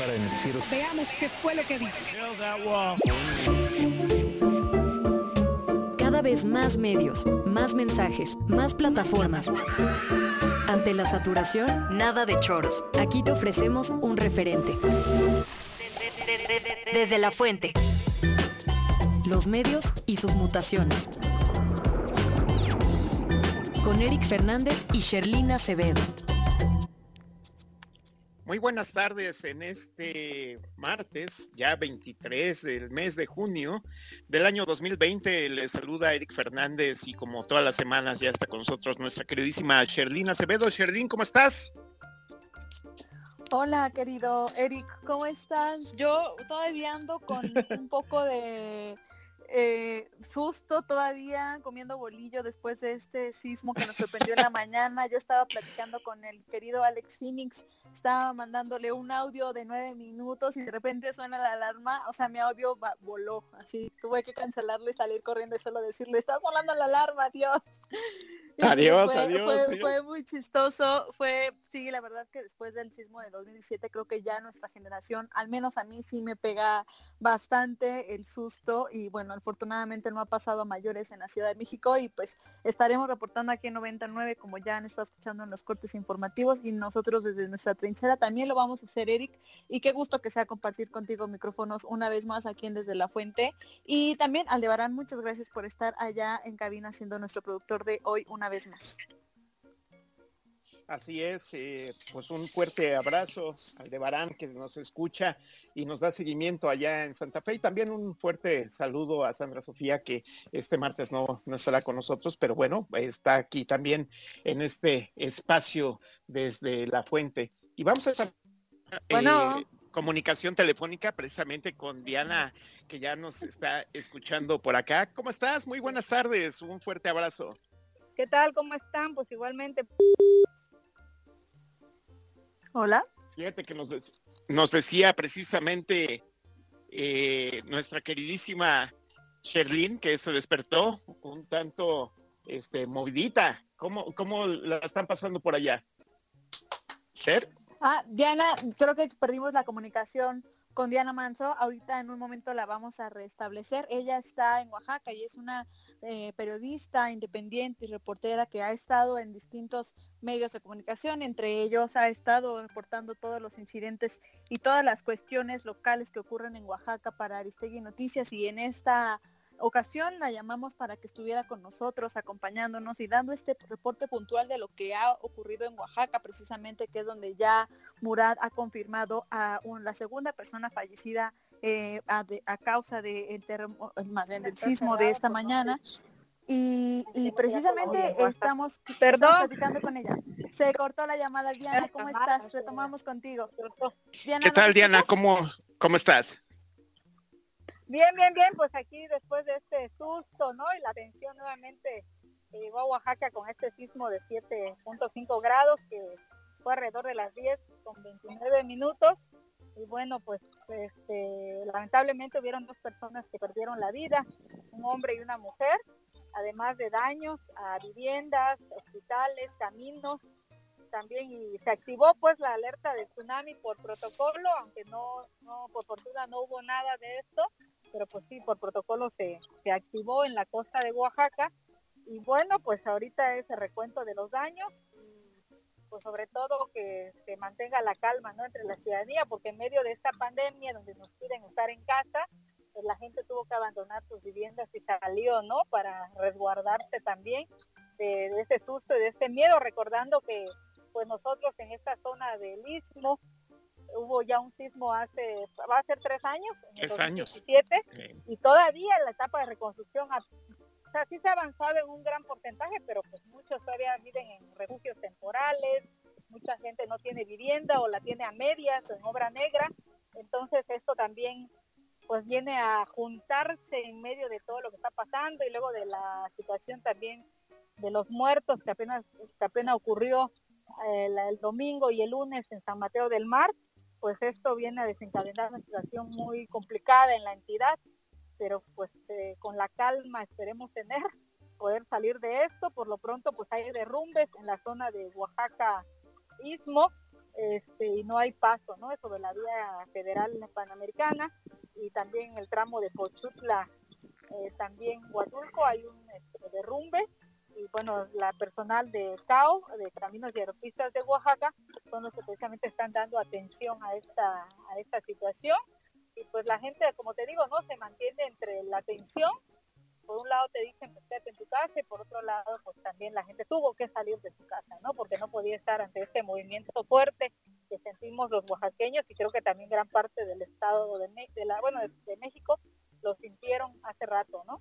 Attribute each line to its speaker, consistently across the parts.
Speaker 1: cámara de noticiero.
Speaker 2: Veamos qué fue lo que dijo.
Speaker 3: Cada vez más medios, más mensajes, más plataformas. Ante la saturación, nada de choros. Aquí te ofrecemos un referente. Desde la fuente. Los medios y sus mutaciones. Con Eric Fernández y Sherlina Acevedo.
Speaker 4: Muy buenas tardes en este martes, ya 23 del mes de junio del año 2020. Les saluda Eric Fernández y como todas las semanas ya está con nosotros nuestra queridísima Sherlina Acevedo. Sherlin, ¿cómo estás?
Speaker 5: Hola, querido Eric, ¿cómo estás? Yo todavía ando con un poco de eh, susto todavía comiendo bolillo después de este sismo que nos sorprendió en la mañana. Yo estaba platicando con el querido Alex Phoenix, estaba mandándole un audio de nueve minutos y de repente suena la alarma, o sea, mi audio voló, así tuve que cancelarlo y salir corriendo y solo decirle, está volando la alarma, Dios.
Speaker 4: Adiós,
Speaker 5: fue,
Speaker 4: adiós.
Speaker 5: Fue, muy chistoso. Fue, sí, la verdad que después del sismo de 2017 creo que ya nuestra generación, al menos a mí sí me pega bastante el susto y bueno, afortunadamente no ha pasado a mayores en la Ciudad de México y pues estaremos reportando aquí en 99 como ya han estado escuchando en los cortes informativos y nosotros desde nuestra trinchera también lo vamos a hacer, Eric. Y qué gusto que sea compartir contigo micrófonos una vez más aquí en Desde la Fuente. Y también Aldebarán, muchas gracias por estar allá en cabina siendo nuestro productor de hoy una vez más.
Speaker 4: Así es, eh, pues un fuerte abrazo al de Barán que nos escucha y nos da seguimiento allá en Santa Fe y también un fuerte saludo a Sandra Sofía que este martes no, no estará con nosotros, pero bueno, está aquí también en este espacio desde la fuente. Y vamos a estar
Speaker 5: bueno.
Speaker 4: Eh, comunicación telefónica precisamente con Diana que ya nos está escuchando por acá. ¿Cómo estás? Muy buenas tardes, un fuerte abrazo.
Speaker 6: ¿Qué tal? ¿Cómo están? Pues igualmente.
Speaker 5: Hola.
Speaker 4: Fíjate que nos, nos decía precisamente eh, nuestra queridísima Sherlyn que se despertó un tanto este, movidita. ¿Cómo, ¿Cómo la están pasando por allá? Sher.
Speaker 5: Ah, Diana, creo que perdimos la comunicación con Diana Manso. Ahorita en un momento la vamos a restablecer. Ella está en Oaxaca y es una eh, periodista independiente y reportera que ha estado en distintos medios de comunicación. Entre ellos ha estado reportando todos los incidentes y todas las cuestiones locales que ocurren en Oaxaca para Aristegui Noticias y en esta ocasión la llamamos para que estuviera con nosotros, acompañándonos y dando este reporte puntual de lo que ha ocurrido en Oaxaca, precisamente que es donde ya Murad ha confirmado a la segunda persona fallecida eh, a, causa del más bien del sismo de esta mañana. Y, precisamente estamos, platicando con ella. Se cortó la llamada, Diana, ¿cómo estás? Retomamos contigo.
Speaker 4: ¿Qué tal, Diana? ¿Cómo, ¿Cómo estás?
Speaker 6: Bien, bien, bien, pues aquí después de este susto, ¿no? Y la atención nuevamente que llegó a Oaxaca con este sismo de 7.5 grados que fue alrededor de las 10 con 29 minutos. Y bueno, pues este, lamentablemente hubieron dos personas que perdieron la vida, un hombre y una mujer, además de daños a viviendas, hospitales, caminos, también y se activó pues la alerta de tsunami por protocolo, aunque no, no por fortuna no hubo nada de esto, pero pues sí, por protocolo se, se activó en la costa de Oaxaca. Y bueno, pues ahorita es el recuento de los daños pues sobre todo que se mantenga la calma ¿no? entre la ciudadanía, porque en medio de esta pandemia donde nos piden estar en casa, pues la gente tuvo que abandonar sus viviendas y salió, ¿no? Para resguardarse también de, de ese susto y de ese miedo, recordando que pues nosotros en esta zona del Istmo hubo ya un sismo hace, va a ser tres años, en
Speaker 4: tres años.
Speaker 6: y todavía en la etapa de reconstrucción, o sea, sí se ha avanzado en un gran porcentaje, pero pues muchos todavía viven en refugios temporales, mucha gente no tiene vivienda o la tiene a medias o en obra negra, entonces esto también pues viene a juntarse en medio de todo lo que está pasando y luego de la situación también de los muertos que apenas, que apenas ocurrió eh, el domingo y el lunes en San Mateo del Mar, pues esto viene a desencadenar una situación muy complicada en la entidad, pero pues eh, con la calma esperemos tener, poder salir de esto. Por lo pronto pues hay derrumbes en la zona de Oaxaca Istmo este, y no hay paso, ¿no? De la vía federal panamericana y también el tramo de Pochutla, eh, también Huatulco, hay un este, derrumbe y bueno, la personal de CAO, de Caminos y Aeropistas de Oaxaca, son los que precisamente están dando atención a esta, a esta situación. Y pues la gente, como te digo, no se mantiene entre la atención. Por un lado te dicen que estés en tu casa y por otro lado pues también la gente tuvo que salir de su casa, ¿no? Porque no podía estar ante este movimiento fuerte que sentimos los oaxaqueños y creo que también gran parte del estado de, de la, bueno, de México lo sintieron hace rato, ¿no?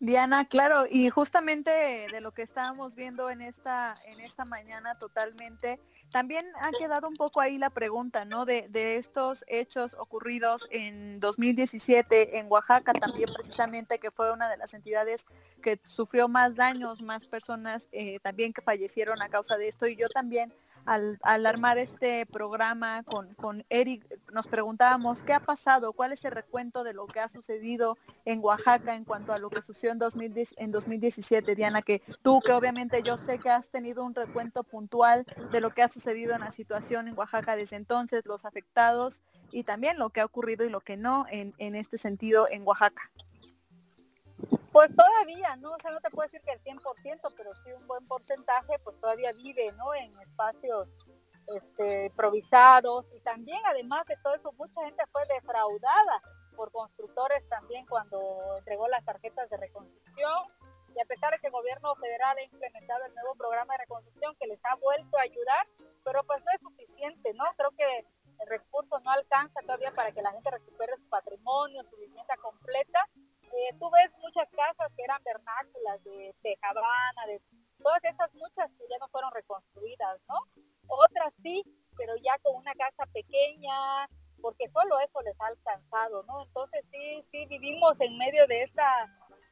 Speaker 5: Diana, claro, y justamente de lo que estábamos viendo en esta, en esta mañana totalmente, también ha quedado un poco ahí la pregunta, ¿no? De, de estos hechos ocurridos en 2017 en Oaxaca también precisamente, que fue una de las entidades que sufrió más daños, más personas eh, también que fallecieron a causa de esto. Y yo también al, armar este programa con, con, Eric, nos preguntábamos qué ha pasado, cuál es el recuento de lo que ha sucedido en Oaxaca en cuanto a lo que sucedió en, 2010, en 2017, Diana, que tú que obviamente yo sé que has tenido un recuento puntual de lo que ha sucedido en la situación en Oaxaca desde entonces, los afectados y también lo que ha ocurrido y lo que no en, en este sentido en Oaxaca.
Speaker 6: Pues todavía, ¿no? O sea, no te puedo decir que el 100%, pero sí un buen porcentaje, pues todavía vive, ¿no? En espacios este, improvisados y también, además de todo eso, mucha gente fue defraudada por constructores también cuando entregó las tarjetas de reconstrucción y a pesar de que el gobierno federal ha implementado el nuevo programa de reconstrucción que les ha vuelto a ayudar, pero pues no es suficiente, ¿no? Creo que el recurso no alcanza todavía para que la gente recupere su patrimonio, su vivienda completa eh, tú ves muchas casas que eran vernáculas de tejabana, de todas esas muchas que ya no fueron reconstruidas, ¿no? Otras sí, pero ya con una casa pequeña, porque solo eso les ha alcanzado, ¿no? Entonces sí, sí vivimos en medio de esta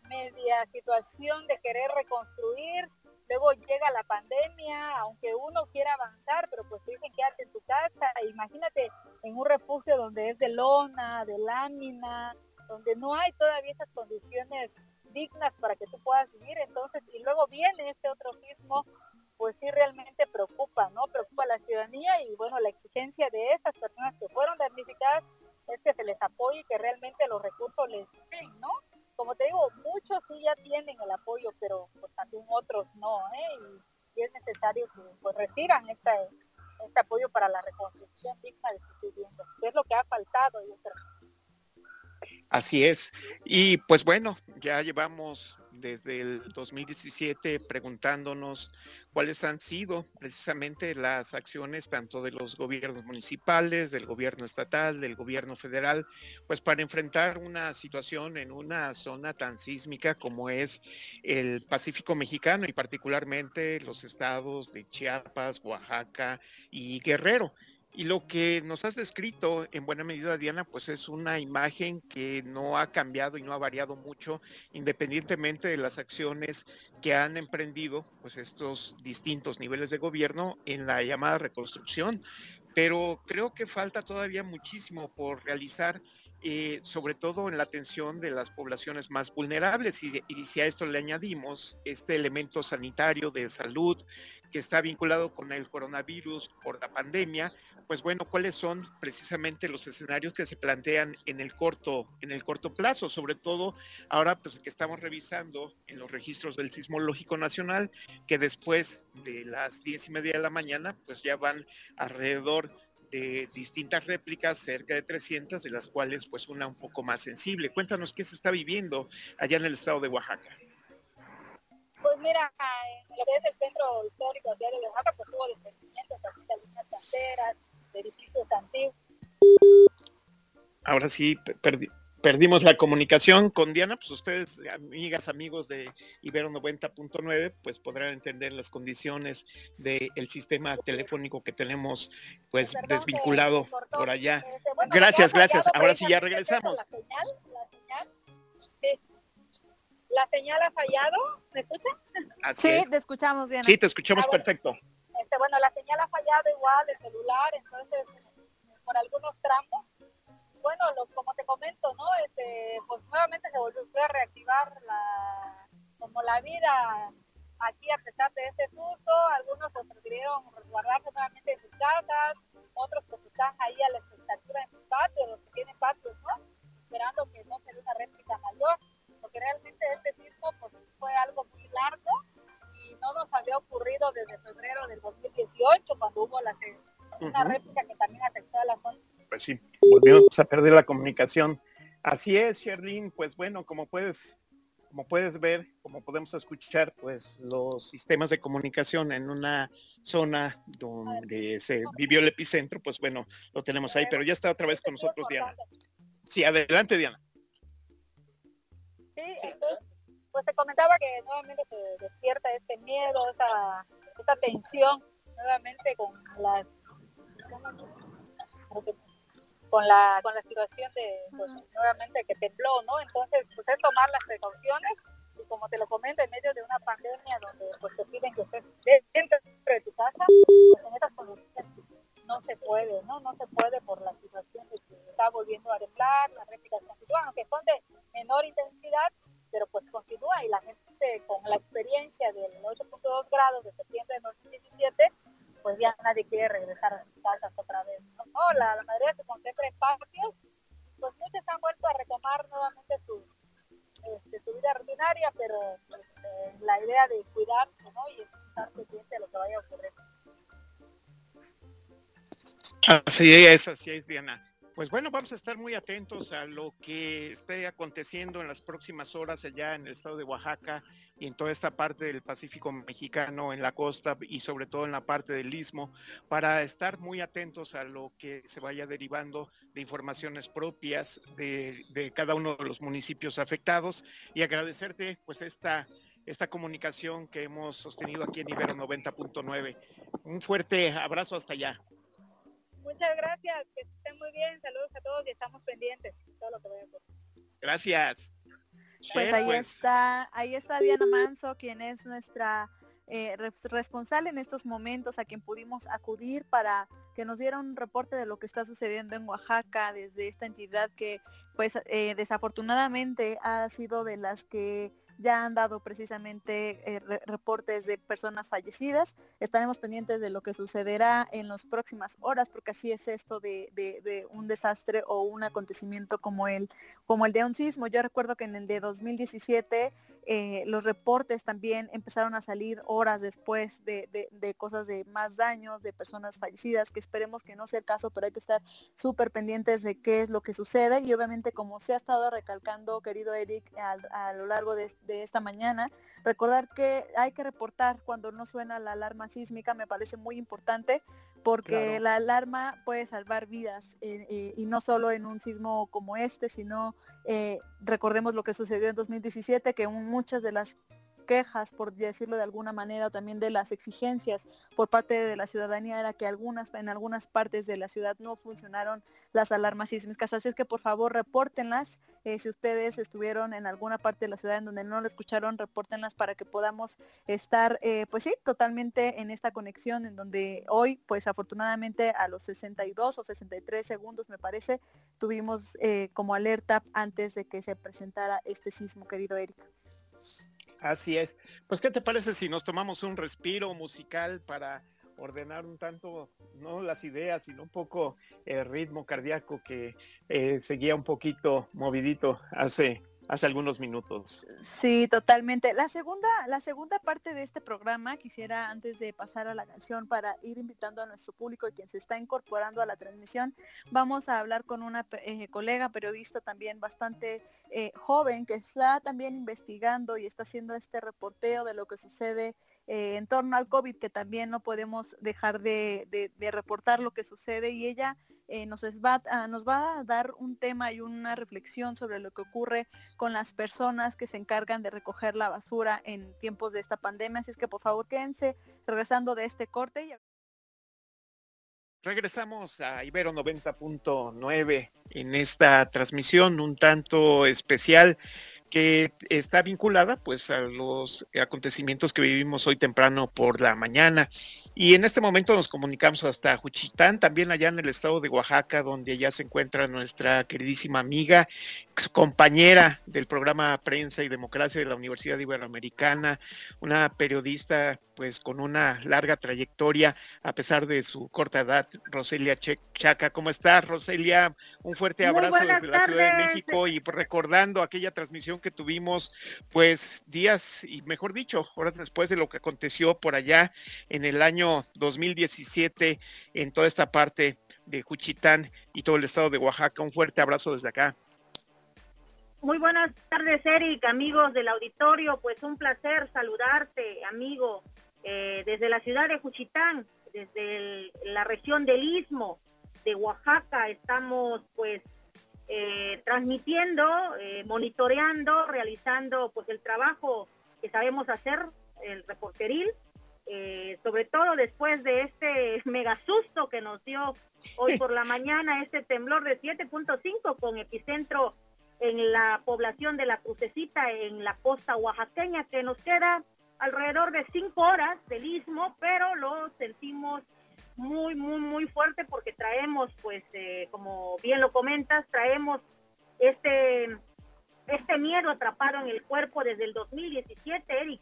Speaker 6: media situación de querer reconstruir, luego llega la pandemia, aunque uno quiera avanzar, pero pues dicen quédate en tu casa, imagínate en un refugio donde es de lona, de lámina, donde no hay todavía esas condiciones dignas para que tú puedas vivir, entonces, y luego viene este otro sismo, pues sí realmente preocupa, ¿no? Preocupa a la ciudadanía y bueno, la exigencia de esas personas que fueron damnificadas es que se les apoye y que realmente los recursos les den, ¿no? Como te digo, muchos sí ya tienen el apoyo, pero pues también otros no, ¿eh? Y, es necesario que pues reciban este, este apoyo para la reconstrucción digna de sus viviendas, que es lo que ha faltado, yo creo.
Speaker 4: Así es. Y pues bueno, ya llevamos desde el 2017 preguntándonos cuáles han sido precisamente las acciones tanto de los gobiernos municipales, del gobierno estatal, del gobierno federal, pues para enfrentar una situación en una zona tan sísmica como es el Pacífico mexicano y particularmente los estados de Chiapas, Oaxaca y Guerrero. Y lo que nos has descrito en buena medida, Diana, pues es una imagen que no ha cambiado y no ha variado mucho, independientemente de las acciones que han emprendido pues estos distintos niveles de gobierno en la llamada reconstrucción. Pero creo que falta todavía muchísimo por realizar eh, sobre todo en la atención de las poblaciones más vulnerables. Y, y, si a esto le añadimos este elemento sanitario de salud que está vinculado con el coronavirus por la pandemia, pues bueno, cuáles son precisamente los escenarios que se plantean en el corto, en el corto plazo, sobre todo ahora pues que estamos revisando en los registros del Sismológico Nacional, que después de las diez y media de la mañana, pues ya van alrededor de distintas réplicas, cerca de 300, de las cuales pues una un poco más sensible. Cuéntanos qué se está viviendo allá en el estado de Oaxaca.
Speaker 6: Pues mira, en lo que es el centro histórico de Oaxaca, pues hubo desprendimientos de algunas canteras,
Speaker 4: Ahora sí, perdimos la comunicación con Diana, pues ustedes, amigas, amigos de Ibero 90.9, pues podrán entender las condiciones del sistema telefónico que tenemos pues desvinculado por allá. Este, gracias, gracias. Ahora sí ya regresamos.
Speaker 6: La señal, ha fallado, ¿me escuchan?
Speaker 5: sí, te escuchamos, Diana.
Speaker 4: Sí, te escuchamos ah, perfecto.
Speaker 6: Este, bueno, la señal ha fallado igual, el celular, entonces por algunos tramos. Bueno, como te comento, ¿no? Este, pues nuevamente se volvió a reactivar la, como la vida aquí a pesar de este susto, algunos pues prefirieron resguardarse nuevamente en sus casas, otros pues están ahí a la expectativa en sus patios, los que tienen patios, ¿no? Esperando que no se dé una réplica mayor, porque realmente este sismo pues fue algo muy largo y no nos había ocurrido desde febrero del 2018 cuando hubo la, una réplica que también afectó a la zona.
Speaker 4: Pues sí, volvimos a perder la comunicación. Así es, Sherlyn, pues bueno, como puedes como puedes ver, como podemos escuchar, pues los sistemas de comunicación en una zona donde se vivió el epicentro, pues bueno, lo tenemos ahí, pero ya está otra vez con nosotros Diana. Sí, adelante Diana.
Speaker 6: Sí, entonces, pues te comentaba que nuevamente se despierta este miedo, esta, tensión, nuevamente con las con la con la situación de pues, nuevamente que tembló no entonces pues es tomar las precauciones y como te lo comento en medio de una pandemia donde pues te piden que estés dentro de tu casa pues en estas condiciones no se puede no no se puede por la situación de que está volviendo a temblar las réplicas continúan aunque son de menor intensidad pero pues continúa y la gente con la experiencia del 8.2 grados de septiembre de 2017 pues ya nadie quiere regresar a sus casas otra vez. ¿no? la, mayoría se concentra en pues muchos han vuelto a retomar nuevamente su, este, su vida ordinaria, pero pues, la idea de cuidarse y estar pendiente de lo que vaya a ocurrir.
Speaker 4: Así es, así es, Diana. Pues bueno, vamos a estar muy atentos a lo que esté aconteciendo en las próximas horas allá en el estado de Oaxaca y en toda esta parte del Pacífico mexicano, en la costa y sobre todo en la parte del istmo, para estar muy atentos a lo que se vaya derivando de informaciones propias de, cada uno de los municipios afectados y agradecerte pues esta esta comunicación que hemos sostenido aquí en Ibero 90.9. Un fuerte abrazo hasta allá.
Speaker 6: Muchas gracias, que estén muy bien, saludos a todos y estamos pendientes todo lo que vaya
Speaker 4: Gracias.
Speaker 5: Pues ahí pues. está, ahí está Diana Manso, quien es nuestra eh, responsable en estos momentos, a quien pudimos acudir para que nos diera un reporte de lo que está sucediendo en Oaxaca desde esta entidad que pues eh, desafortunadamente ha sido de las que ya han dado precisamente eh, reportes de personas fallecidas. Estaremos pendientes de lo que sucederá en las próximas horas, porque así es esto de, un desastre o un acontecimiento como el, como el de un sismo. Yo recuerdo que en el de 2017 eh, los reportes también empezaron a salir horas después de, cosas de más daños, de personas fallecidas, que esperemos que no sea el caso, pero hay que estar súper pendientes de qué es lo que sucede. Y obviamente, como se ha estado recalcando, querido Eric, a, lo largo de, esta mañana, recordar que hay que reportar cuando no suena la alarma sísmica, me parece muy importante, porque la alarma puede salvar vidas eh, eh, y no solo en un sismo como este, sino recordemos lo que sucedió en 2017, que muchas de las quejas, por decirlo de alguna manera, o también de las exigencias por parte de la ciudadanía era que algunas, en algunas partes de la ciudad no funcionaron las alarmas sísmicas. Así es que por favor repórtenlas. Eh, si ustedes estuvieron en alguna parte de la ciudad en donde no lo escucharon, repórtenlas para que podamos estar, eh, pues sí, totalmente en esta conexión, en donde hoy, pues afortunadamente a los 62 o 63 segundos, me parece, tuvimos eh, como alerta antes de que se presentara este sismo, querido Eric.
Speaker 4: Así es. Pues, ¿qué te parece si nos tomamos un respiro musical para ordenar un tanto, no las ideas, sino un poco el ritmo cardíaco que eh, seguía un poquito movidito hace hace algunos minutos.
Speaker 5: Sí, totalmente. La segunda, la segunda parte de este programa, quisiera antes de pasar a la canción para ir invitando a nuestro público y quien se está incorporando a la transmisión, vamos a hablar con una eh, colega periodista también bastante eh, joven que está también investigando y está haciendo este reporteo de lo que sucede eh, en torno al COVID, que también no podemos dejar de, de reportar lo que sucede y ella eh, nos, va, a, nos va a dar un tema y una reflexión sobre lo que ocurre con las personas que se encargan de recoger la basura en tiempos de esta pandemia. Así es que por favor quédense regresando de este corte. Y...
Speaker 4: Regresamos a Ibero 90.9 en esta transmisión un tanto especial que está vinculada pues a los acontecimientos que vivimos hoy temprano por la mañana. Y en este momento nos comunicamos hasta Juchitán, también allá en el estado de Oaxaca, donde ya se encuentra nuestra queridísima amiga ex compañera del programa Prensa y Democracia de la Universidad Iberoamericana, una periodista pues con una larga trayectoria a pesar de su corta edad, Roselia Chaca. ¿Cómo estás, Roselia? Un fuerte abrazo desde la Ciudad de México y recordando aquella transmisión que tuvimos pues días y mejor dicho, horas después de lo que aconteció por allá en el año 2017 en toda esta parte de Juchitán y todo el estado de Oaxaca. Un fuerte abrazo desde acá.
Speaker 7: Muy buenas tardes, Eric, amigos del auditorio. Pues un placer saludarte, amigo, eh, desde la ciudad de Juchitán, desde la región del Istmo de Oaxaca. Estamos pues eh, transmitiendo, eh, monitoreando, realizando pues el trabajo que sabemos hacer, el reporteril, sobre todo después de este mega susto que nos dio hoy por la mañana, este temblor de 7.5 con epicentro en la población de la Crucecita, en la costa oaxaqueña, que nos queda alrededor de cinco horas del istmo, pero lo sentimos muy, muy, muy fuerte porque traemos, pues, eh, como bien lo comentas, traemos este, este miedo atrapado en el cuerpo desde el 2017, Eric.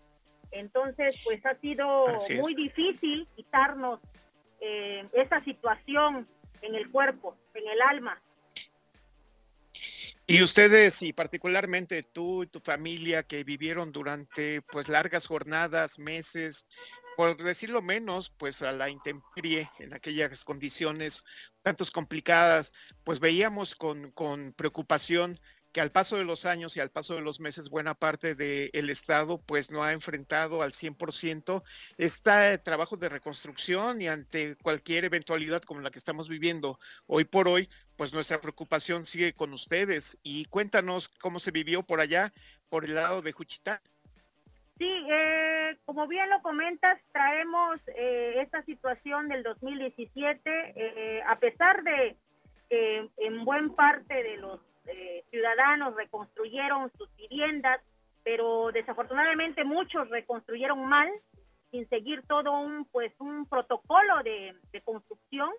Speaker 7: Entonces, pues ha sido muy difícil quitarnos eh, esa situación en el cuerpo, en el alma.
Speaker 4: Y ustedes, y particularmente tú y tu familia que vivieron durante pues largas jornadas, meses, por decirlo menos, pues a la intemperie en aquellas condiciones tantos complicadas, pues veíamos con, con preocupación que al paso de los años y al paso de los meses buena parte del Estado pues no ha enfrentado al 100% este trabajo de reconstrucción y ante cualquier eventualidad como la que estamos viviendo hoy por hoy, pues nuestra preocupación sigue con ustedes y cuéntanos cómo se vivió por allá, por el lado de Juchitán.
Speaker 7: Sí, eh, como bien lo comentas, traemos eh, esta situación del 2017, eh, a pesar de que en buen parte de los eh, ciudadanos reconstruyeron sus viviendas, pero desafortunadamente muchos reconstruyeron mal, sin seguir todo un pues un protocolo de, construcción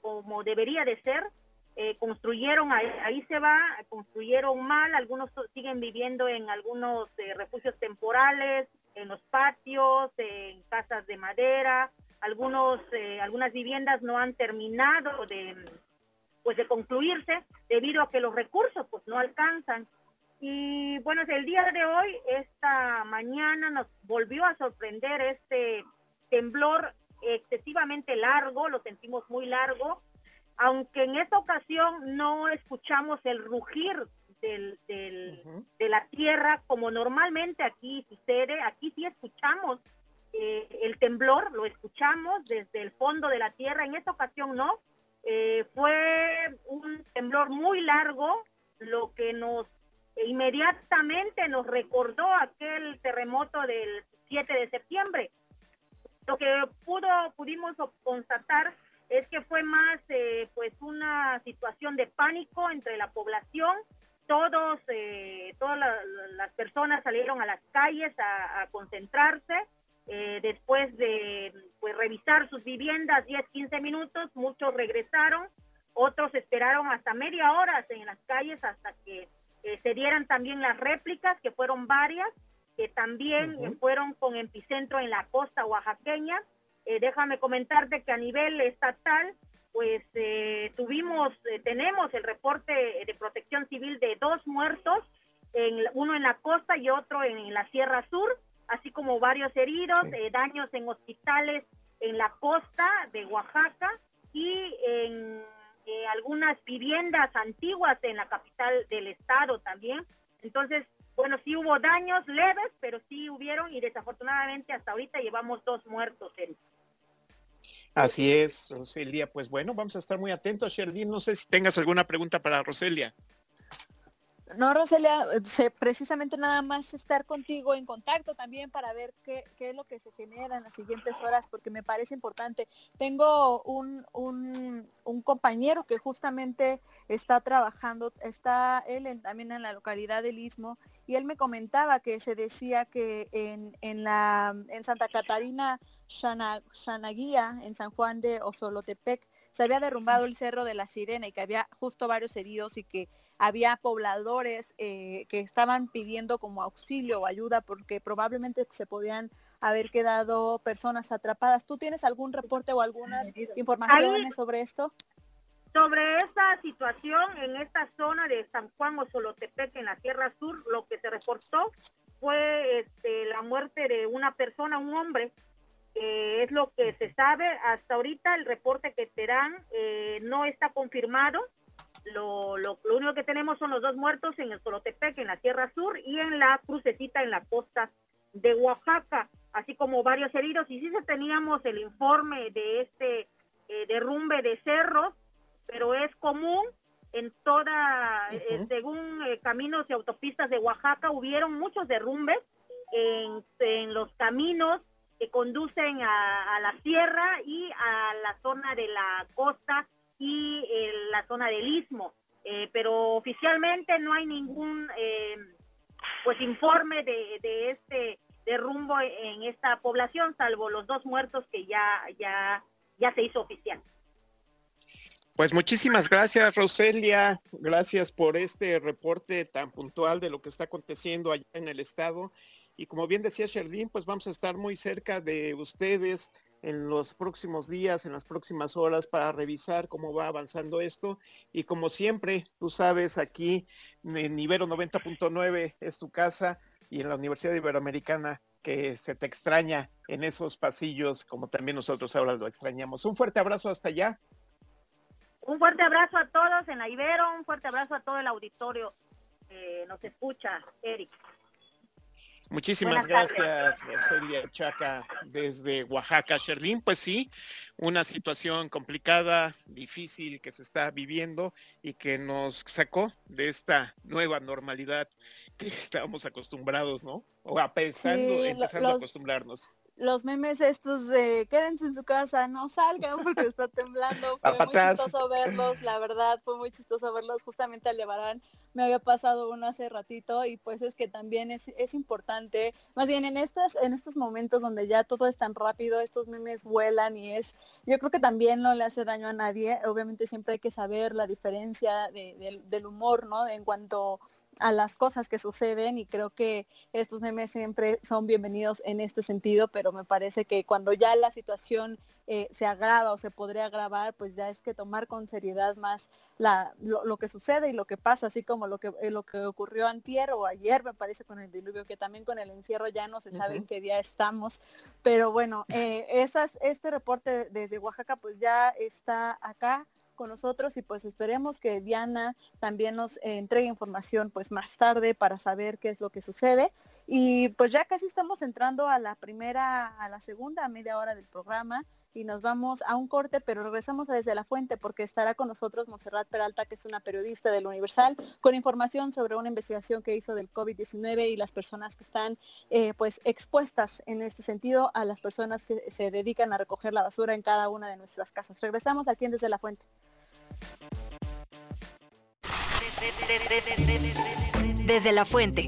Speaker 7: como debería de ser. Eh, construyeron, ahí, se va, construyeron mal, algunos siguen viviendo en algunos eh, refugios temporales, en los patios, en casas de madera, algunos, algunas viviendas no han terminado de, pues de concluirse debido a que los recursos pues no alcanzan. Y bueno, el día de hoy, esta mañana nos volvió a sorprender este temblor excesivamente largo, lo sentimos muy largo, aunque en esta ocasión no escuchamos el rugir del, de la tierra como normalmente aquí sucede, aquí sí escuchamos eh, el temblor, lo escuchamos desde el fondo de la tierra, en esta ocasión no, eh, fue un temblor muy largo, lo que nos inmediatamente nos recordó aquel terremoto del 7 de septiembre. Lo que pudo, pudimos constatar es que fue más eh, pues una situación de pánico entre la población. Todos, eh, todas las personas salieron a las calles a concentrarse eh, después de pues, revisar sus viviendas 10, 15 minutos, muchos regresaron, otros esperaron hasta media hora en las calles hasta que eh, se dieran también las réplicas, que fueron varias, que también fueron con epicentro en la costa oaxaqueña. Eh, déjame comentarte que a nivel estatal, pues tuvimos, tenemos el reporte de protección civil de dos muertos, en, uno en la costa y otro en la Sierra Sur así como varios heridos, eh, daños en hospitales en la costa de Oaxaca y en eh, algunas viviendas antiguas en la capital del estado también. Entonces, bueno, sí hubo daños leves, pero sí hubieron y desafortunadamente hasta ahorita llevamos dos muertos.
Speaker 4: Así es, Roselia. Pues bueno, vamos a estar muy atentos, Sherlyn. No sé si tengas alguna pregunta para Roselia.
Speaker 5: No, Roselia, precisamente nada más estar contigo en contacto también para ver qué, es lo que se genera en las siguientes horas, porque me parece importante. Tengo un, un, compañero que justamente está trabajando, está él también en la localidad del Istmo, y él me comentaba que se decía que en, en, la, en Santa Catarina, Xanaguía, en San Juan de Osolotepec, se había derrumbado el cerro de la Sirena y que había justo varios heridos y que había pobladores eh, que estaban pidiendo como auxilio o ayuda porque probablemente se podían haber quedado personas atrapadas. ¿Tú tienes algún reporte o algunas informaciones sobre esto?
Speaker 7: Sobre esta situación en esta zona de San Juan o Solotepec en la Tierra Sur, lo que se reportó fue este, la muerte de una persona, un hombre, es lo que se sabe. Hasta ahorita el reporte que te dan eh, no está confirmado. Lo, lo, único que tenemos son los dos muertos en el Solotepec, en la Tierra Sur, y en la crucecita en la costa de Oaxaca, así como varios heridos. Y sí se teníamos el informe de este eh, derrumbe de cerros, pero es común en toda, eh, según caminos y autopistas de Oaxaca, hubieron muchos derrumbes en, en los caminos que conducen a, la sierra y a la zona de la costa y la zona del istmo. Eh, pero oficialmente no hay ningún eh, pues informe de, de, este derrumbo en esta población, salvo los dos muertos que ya, ya, ya se hizo oficial.
Speaker 4: Pues muchísimas gracias, Roselia. Gracias por este reporte tan puntual de lo que está aconteciendo allá en el estado y como bien decía Sherlyn, pues vamos a estar muy cerca de ustedes en los próximos días, en las próximas horas para revisar cómo va avanzando esto. Y como siempre, tú sabes, aquí en Ibero 90.9 es tu casa y en la Universidad Iberoamericana que se te extraña en esos pasillos, como también nosotros ahora lo extrañamos. Un fuerte abrazo hasta allá.
Speaker 7: Un fuerte abrazo a todos en la Ibero, un fuerte abrazo a todo el auditorio que nos escucha, Eric.
Speaker 4: Muchísimas gracias, Roselia Chaca, desde Oaxaca. Sherlyn, pues sí, una situación complicada, difícil que se está viviendo y que nos sacó de esta nueva normalidad que estábamos acostumbrados, ¿no? O a pensando, empezando a acostumbrarnos
Speaker 5: los memes estos de quédense en su casa, no salgan porque está temblando. Fue muy chistoso verlos, la verdad, fue muy chistoso verlos. Justamente al Levarán me había pasado uno hace ratito y pues es que también es, es importante, más bien en estas, en estos momentos donde ya todo es tan rápido, estos memes vuelan y es, yo creo que también no le hace daño a nadie. Obviamente siempre hay que saber la diferencia del humor, ¿no? En cuanto a las cosas que suceden y creo que estos memes siempre son bienvenidos en este sentido, pero me parece que cuando ya la situación eh, se agrava o se podría agravar, pues ya es que tomar con seriedad más la, lo, que sucede y lo que pasa, así como lo que, eh, lo que ocurrió antier o ayer, me parece, con el diluvio, que también con el encierro ya no se sabe en qué día estamos. Pero bueno, eh, esas, este reporte desde Oaxaca pues ya está acá con nosotros y pues esperemos que Diana también nos eh, entregue información pues más tarde para saber qué es lo que sucede. Y pues ya casi estamos entrando a la primera, a la segunda media hora del programa y nos vamos a un corte, pero regresamos desde la fuente porque estará con nosotros Monserrat Peralta, que es una periodista del Universal, con información sobre una investigación que hizo del COVID-19 y las personas que están eh, pues expuestas en este sentido a las personas que se dedican a recoger la basura en cada una de nuestras casas. Regresamos aquí en Desde la Fuente.
Speaker 3: Desde la Fuente.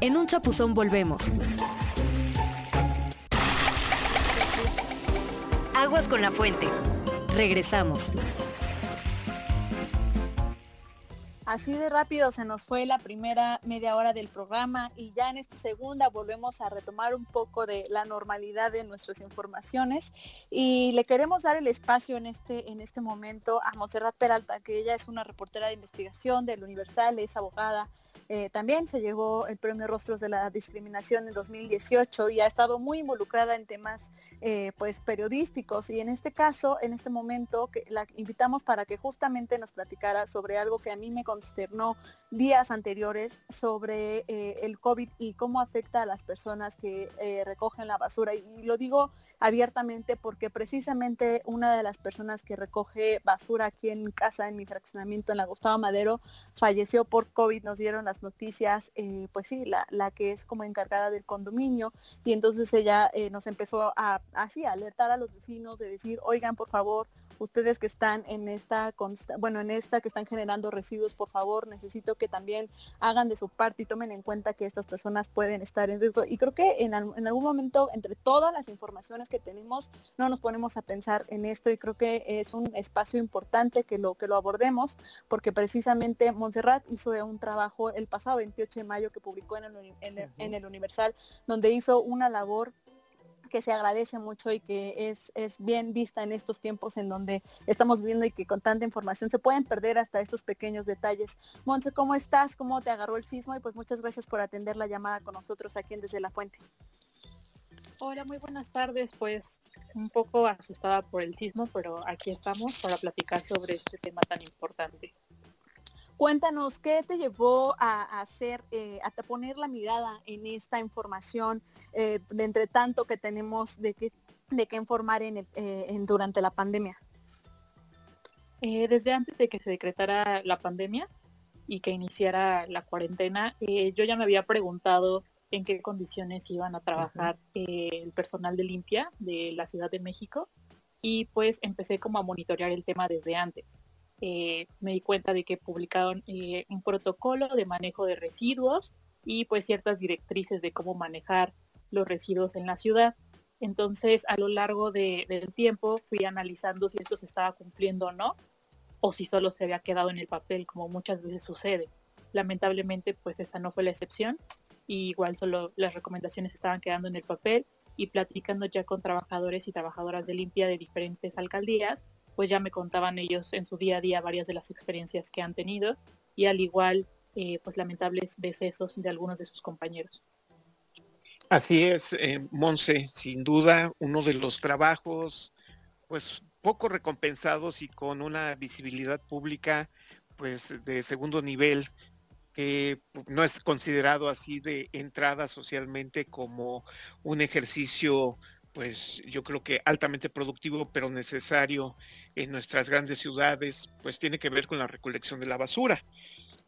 Speaker 3: En un chapuzón volvemos. Aguas con la fuente. Regresamos.
Speaker 5: Así de rápido se nos fue la primera media hora del programa y ya en esta segunda volvemos a retomar un poco de la normalidad de nuestras informaciones. Y le queremos dar el espacio en este, en este momento a Monserrat Peralta, que ella es una reportera de investigación del Universal, es abogada, eh, también se llevó el premio Rostros de la Discriminación en 2018 y ha estado muy involucrada en temas eh, pues periodísticos y en este caso, en este momento, que la invitamos para que justamente nos platicara sobre algo que a mí me consternó días anteriores sobre eh, el COVID y cómo afecta a las personas que recogen la basura. Y, lo digo abiertamente porque precisamente una de las personas que recoge basura aquí en casa, en mi fraccionamiento en la Gustavo Madero, falleció por COVID. Nos dieron las noticias, eh, pues sí, la, la, que es como encargada del condominio y entonces ella eh, nos empezó a así a alertar a los vecinos de decir, oigan, por favor, ustedes que están en esta, bueno, en esta que están generando residuos, por favor, necesito que también hagan de su parte y tomen en cuenta que estas personas pueden estar en riesgo. Y creo que en, en algún momento, entre todas las informaciones que tenemos, no nos ponemos a pensar en esto y creo que es un espacio importante que lo, que lo abordemos, porque precisamente Montserrat hizo un trabajo el pasado 28 de mayo que publicó en el, en el Universal, donde hizo una labor que se agradece mucho y que es, es bien vista en estos tiempos en donde estamos viendo y que con tanta información se pueden perder hasta estos pequeños detalles. Monse, ¿cómo estás? ¿Cómo te agarró el sismo? Y pues muchas gracias por atender la llamada con nosotros aquí en Desde la Fuente.
Speaker 1: Hola, muy buenas tardes. Pues un poco asustada por el sismo, pero aquí estamos para platicar sobre este tema tan importante.
Speaker 5: Cuéntanos, ¿qué te llevó a, hacer, eh, a poner la mirada en esta información eh, de entre tanto que tenemos de qué de informar en, eh, en durante la pandemia?
Speaker 1: desde antes de que se decretara la pandemia y que iniciara la cuarentena, yo ya me había preguntado en qué condiciones iban a trabajar el personal de limpia de la Ciudad de México y pues empecé como a monitorear el tema desde antes. Eh, me di cuenta de que publicaron eh, un protocolo de manejo de residuos y pues ciertas directrices de cómo manejar los residuos en la ciudad. Entonces, a lo largo del tiempo fui analizando si esto se estaba cumpliendo o no, o si solo se había quedado en el papel, como muchas veces sucede. Lamentablemente, pues esa no fue la excepción. Y igual solo las recomendaciones estaban quedando en el papel y platicando ya con trabajadores y trabajadoras de limpia de diferentes alcaldías, pues ya me contaban ellos en su día a día varias de las experiencias que han tenido y al igual eh, pues lamentables decesos de algunos de sus compañeros.
Speaker 4: Así es, eh, Monse, sin duda uno de los trabajos pues poco recompensados y con una visibilidad pública pues de segundo nivel que no es considerado así de entrada socialmente como un ejercicio pues yo creo que altamente productivo, pero necesario en nuestras grandes ciudades, pues tiene que ver con la recolección de la basura.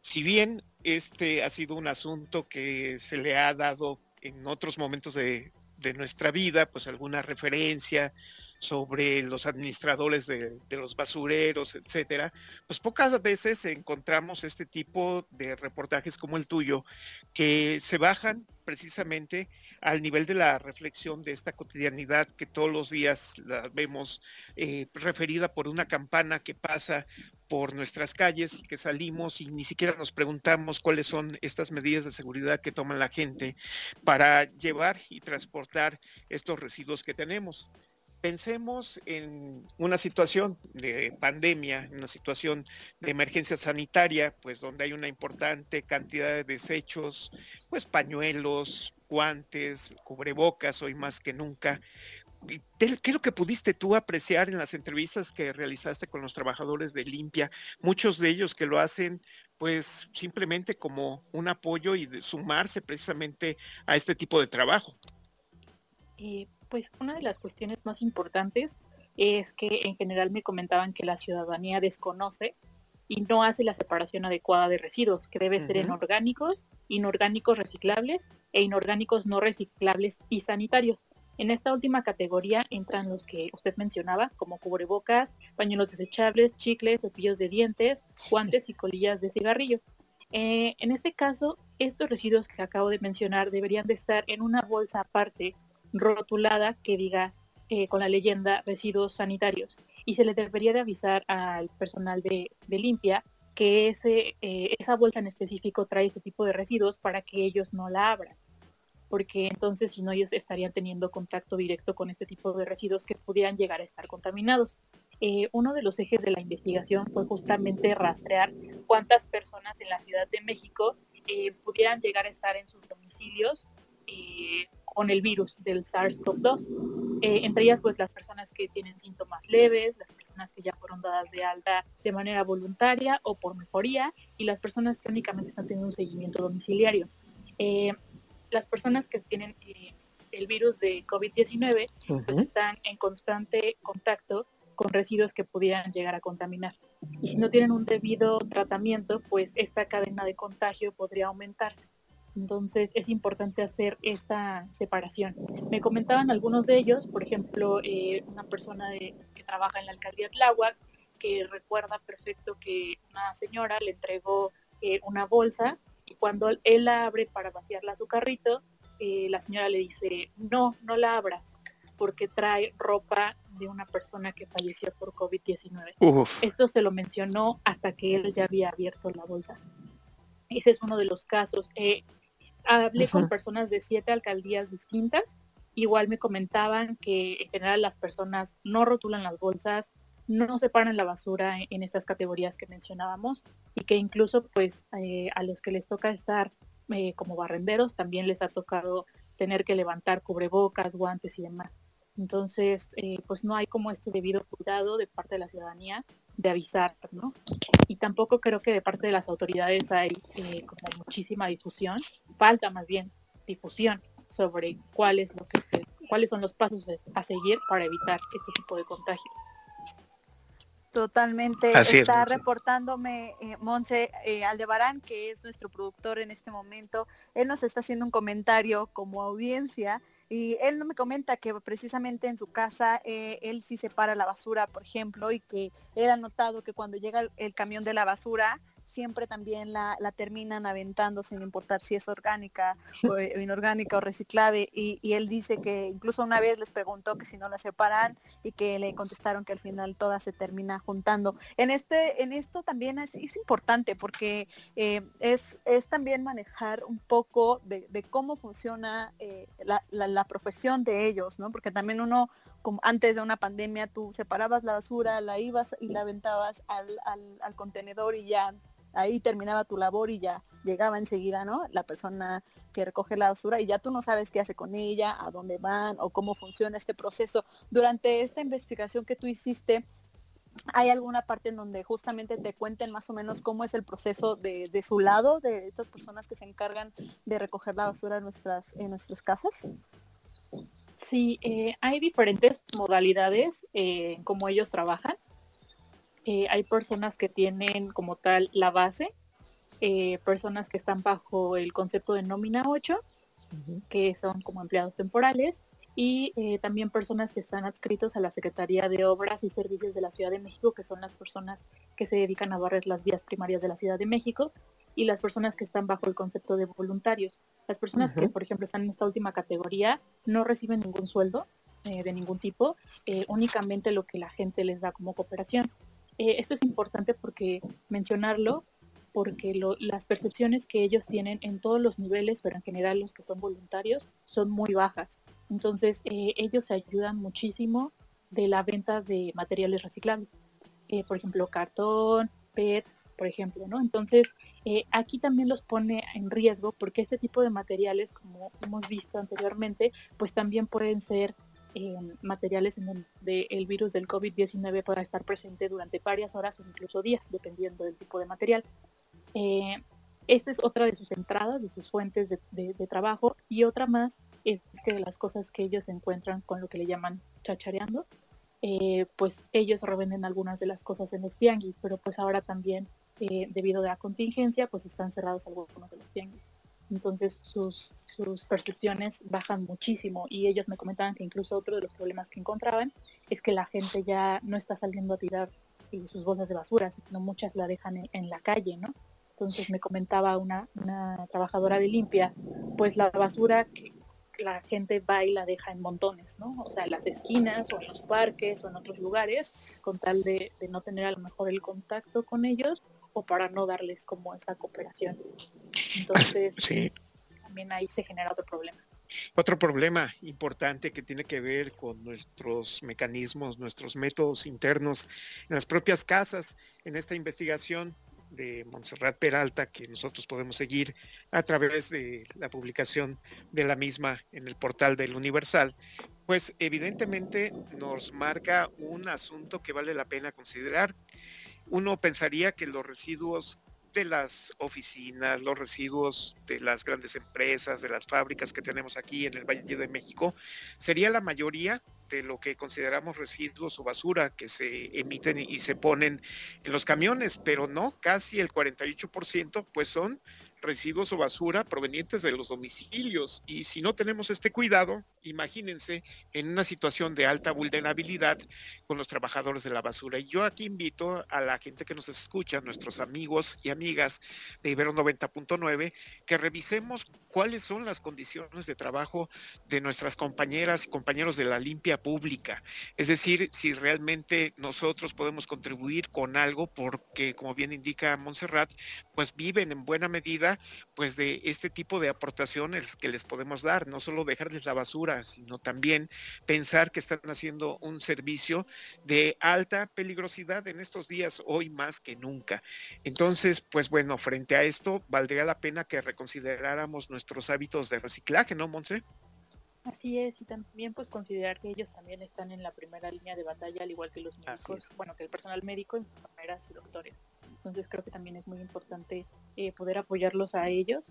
Speaker 4: Si bien este ha sido un asunto que se le ha dado en otros momentos de, de nuestra vida, pues alguna referencia sobre los administradores de, de, los basureros, etcétera, pues pocas veces encontramos este tipo de reportajes como el tuyo que se bajan precisamente al nivel de la reflexión de esta cotidianidad que todos los días la vemos eh, referida por una campana que pasa por nuestras calles y que salimos y ni siquiera nos preguntamos cuáles son estas medidas de seguridad que toma la gente para llevar y transportar estos residuos que tenemos pensemos en una situación de pandemia, en una situación de emergencia sanitaria, pues donde hay una importante cantidad de desechos, pues pañuelos, guantes, cubrebocas, hoy más que nunca. ¿Qué es lo que pudiste tú apreciar en las entrevistas que realizaste con los trabajadores de limpia? Muchos de ellos que lo hacen pues simplemente como un apoyo y de sumarse precisamente a este tipo de trabajo.
Speaker 1: Eh, pues una de las cuestiones más importantes es que en general me comentaban que la ciudadanía desconoce y no hace la separación adecuada de residuos, que debe ser en orgánicos, inorgánicos reciclables e inorgánicos no reciclables y sanitarios. En esta última categoría entran los que usted mencionaba, como cubrebocas, pañuelos desechables, chicles, cepillos de dientes, guantes y colillas de cigarrillo. Eh, en este caso, estos residuos que acabo de mencionar deberían de estar en una bolsa aparte rotulada que diga eh, con la leyenda residuos sanitarios y se le debería de avisar al personal de, limpia que ese, eh, esa bolsa en específico trae ese tipo de residuos para que ellos no la abran porque entonces si no ellos estarían teniendo contacto directo con este tipo de residuos que pudieran llegar a estar contaminados. Eh, uno de los ejes de la investigación fue justamente rastrear cuántas personas en la Ciudad de México pudieran llegar a estar en sus domicilios con el virus del SARS-CoV-2. Eh, entre ellas, pues las personas que tienen síntomas leves, las personas que ya fueron dadas de alta de manera voluntaria o por mejoría, y las personas que únicamente están teniendo un seguimiento domiciliario. Eh, las personas que tienen eh, el virus de COVID-19 pues están en constante contacto con residuos que pudieran llegar a contaminar. Y si no tienen un debido tratamiento, pues esta cadena de contagio podría aumentarse. Entonces es importante hacer esta separación. Me comentaban algunos de ellos, por ejemplo, eh, una persona que trabaja en la alcaldía Tláhuac, que recuerda perfecto que una señora le entregó eh, una bolsa y cuando él la abre para vaciarla a su carrito, eh, la señora le dice, no, no la abras, porque trae ropa de una persona que falleció por COVID-19. Esto se lo mencionó hasta que él ya había abierto la bolsa. Ese es uno de los casos. Eh, hablé con personas de siete alcaldías distintas. Igual me comentaban que en general las personas no rotulan las bolsas, no separan la basura en, estas categorías que mencionábamos y que incluso pues eh, a los que les toca estar eh, como barrenderos también les ha tocado tener que levantar cubrebocas, guantes y demás. Entonces, eh, pues no hay como este debido cuidado de parte de la ciudadanía de avisar, ¿no? Y tampoco creo que de parte de las autoridades hay como muchísima difusión, falta más bien difusión sobre cuál lo que cuáles son los pasos a seguir para evitar este tipo de contagios.
Speaker 5: Totalmente. Está reportándome eh, Monse eh, Aldebarán, que es nuestro productor en este momento. Él nos está haciendo un comentario como audiencia y él no me comenta que precisamente en su casa eh, él sí separa la basura, por ejemplo, y que él ha notado que cuando llega el camión de la basura, siempre también la, terminan aventando sin importar si es orgánica o inorgánica o reciclable. Y, él dice que incluso una vez les preguntó que si no la separan y que le contestaron que al final toda se termina juntando. En, este, en esto también es, importante porque eh, es, es también manejar un poco de, cómo funciona eh, la, profesión de ellos, ¿no? Porque también uno como antes de una pandemia tú separabas la basura, la ibas y la aventabas al, al contenedor y ya ahí terminaba tu labor y ya llegaba enseguida, ¿no? La persona que recoge la basura y ya tú no sabes qué hace con ella, a dónde van o cómo funciona este proceso. Durante esta investigación que tú hiciste, ¿hay alguna parte en donde justamente te cuenten más o menos cómo es el proceso de, su lado, de estas personas que se encargan de recoger la basura en nuestras, en nuestras casas?
Speaker 1: Sí, eh, hay diferentes modalidades eh, cómo ellos trabajan. Eh, hay personas que tienen como tal la base, eh, personas que están bajo el concepto de nómina 8, que son como empleados temporales, y eh, también personas que están adscritos a la Secretaría de Obras y Servicios de la Ciudad de México, que son las personas que se dedican a barrer las vías primarias de la Ciudad de México, y las personas que están bajo el concepto de voluntarios. Las personas que, por ejemplo, están en esta última categoría no reciben ningún sueldo de ningún tipo, únicamente lo que la gente les da como cooperación. Eh, esto es importante porque mencionarlo, porque las percepciones que ellos tienen en todos los niveles, pero en general los que son voluntarios, son muy bajas. Entonces, eh, ellos ayudan muchísimo de la venta de materiales reciclables. Eh, por ejemplo, cartón, PET, por ejemplo, ¿no? Entonces, aquí también los pone en riesgo porque este tipo de materiales, como hemos visto anteriormente, pues también pueden ser materiales en donde el virus del COVID-19 pueda estar presente durante varias horas o incluso días, dependiendo del tipo de material. Eh, esta es otra de sus entradas, de sus fuentes de, trabajo, y otra más es que de las cosas que ellos encuentran con lo que le llaman chachareando, eh, pues ellos revenden algunas de las cosas en los tianguis, pero pues ahora también, eh, debido a la contingencia, pues están cerrados algunos de los tianguis. Entonces sus, sus percepciones bajan muchísimo y ellos me comentaban que incluso otro de los problemas que encontraban es que la gente ya no está saliendo a tirar eh, sus bolsas de basura, sino muchas la dejan en, la calle, ¿no? Entonces me comentaba una, una trabajadora de limpia, pues la basura que la gente va y la deja en montones, ¿no? O sea, en las esquinas o en los parques o en otros lugares, con tal de, de no tener a lo mejor el contacto con ellos o para no darles como esta cooperación. Entonces, también ahí se genera otro problema.
Speaker 4: Otro problema importante que tiene que ver con nuestros mecanismos, nuestros métodos internos en las propias casas. En esta investigación de Montserrat Peralta que nosotros podemos seguir a través de la publicación de la misma en el portal del Universal, pues evidentemente nos marca un asunto que vale la pena considerar uno pensaría que los residuos de las oficinas, los residuos de las grandes empresas, de las fábricas que tenemos aquí en el Valle de México, sería la mayoría de lo que consideramos residuos o basura que se emiten y se ponen en los camiones, pero no, casi el 48% pues son residuos o basura provenientes de los domicilios y si no tenemos este cuidado imagínense, en una situación de alta vulnerabilidad con los trabajadores de la basura. Y yo aquí invito a la gente que nos escucha, nuestros amigos y amigas de Ibero 90.9, que revisemos cuáles son las condiciones de trabajo de nuestras compañeras y compañeros de la limpia pública. Es decir, si realmente nosotros podemos contribuir con algo, porque como bien indica Montserrat, pues viven en buena medida pues de este tipo de aportaciones que les podemos dar, no solo dejarles la basura, sino también pensar que están haciendo un servicio de alta peligrosidad en estos días, hoy más que nunca. Entonces, pues bueno, frente a esto, valdría la pena que reconsideráramos nuestros hábitos de reciclaje, ¿no, Monse?
Speaker 1: Así es, y también pues considerar que ellos también están en la primera línea de batalla, al igual que los médicos, bueno, que el personal médico, enfermeras y doctores. Entonces creo que también es muy importante eh, poder apoyarlos a ellos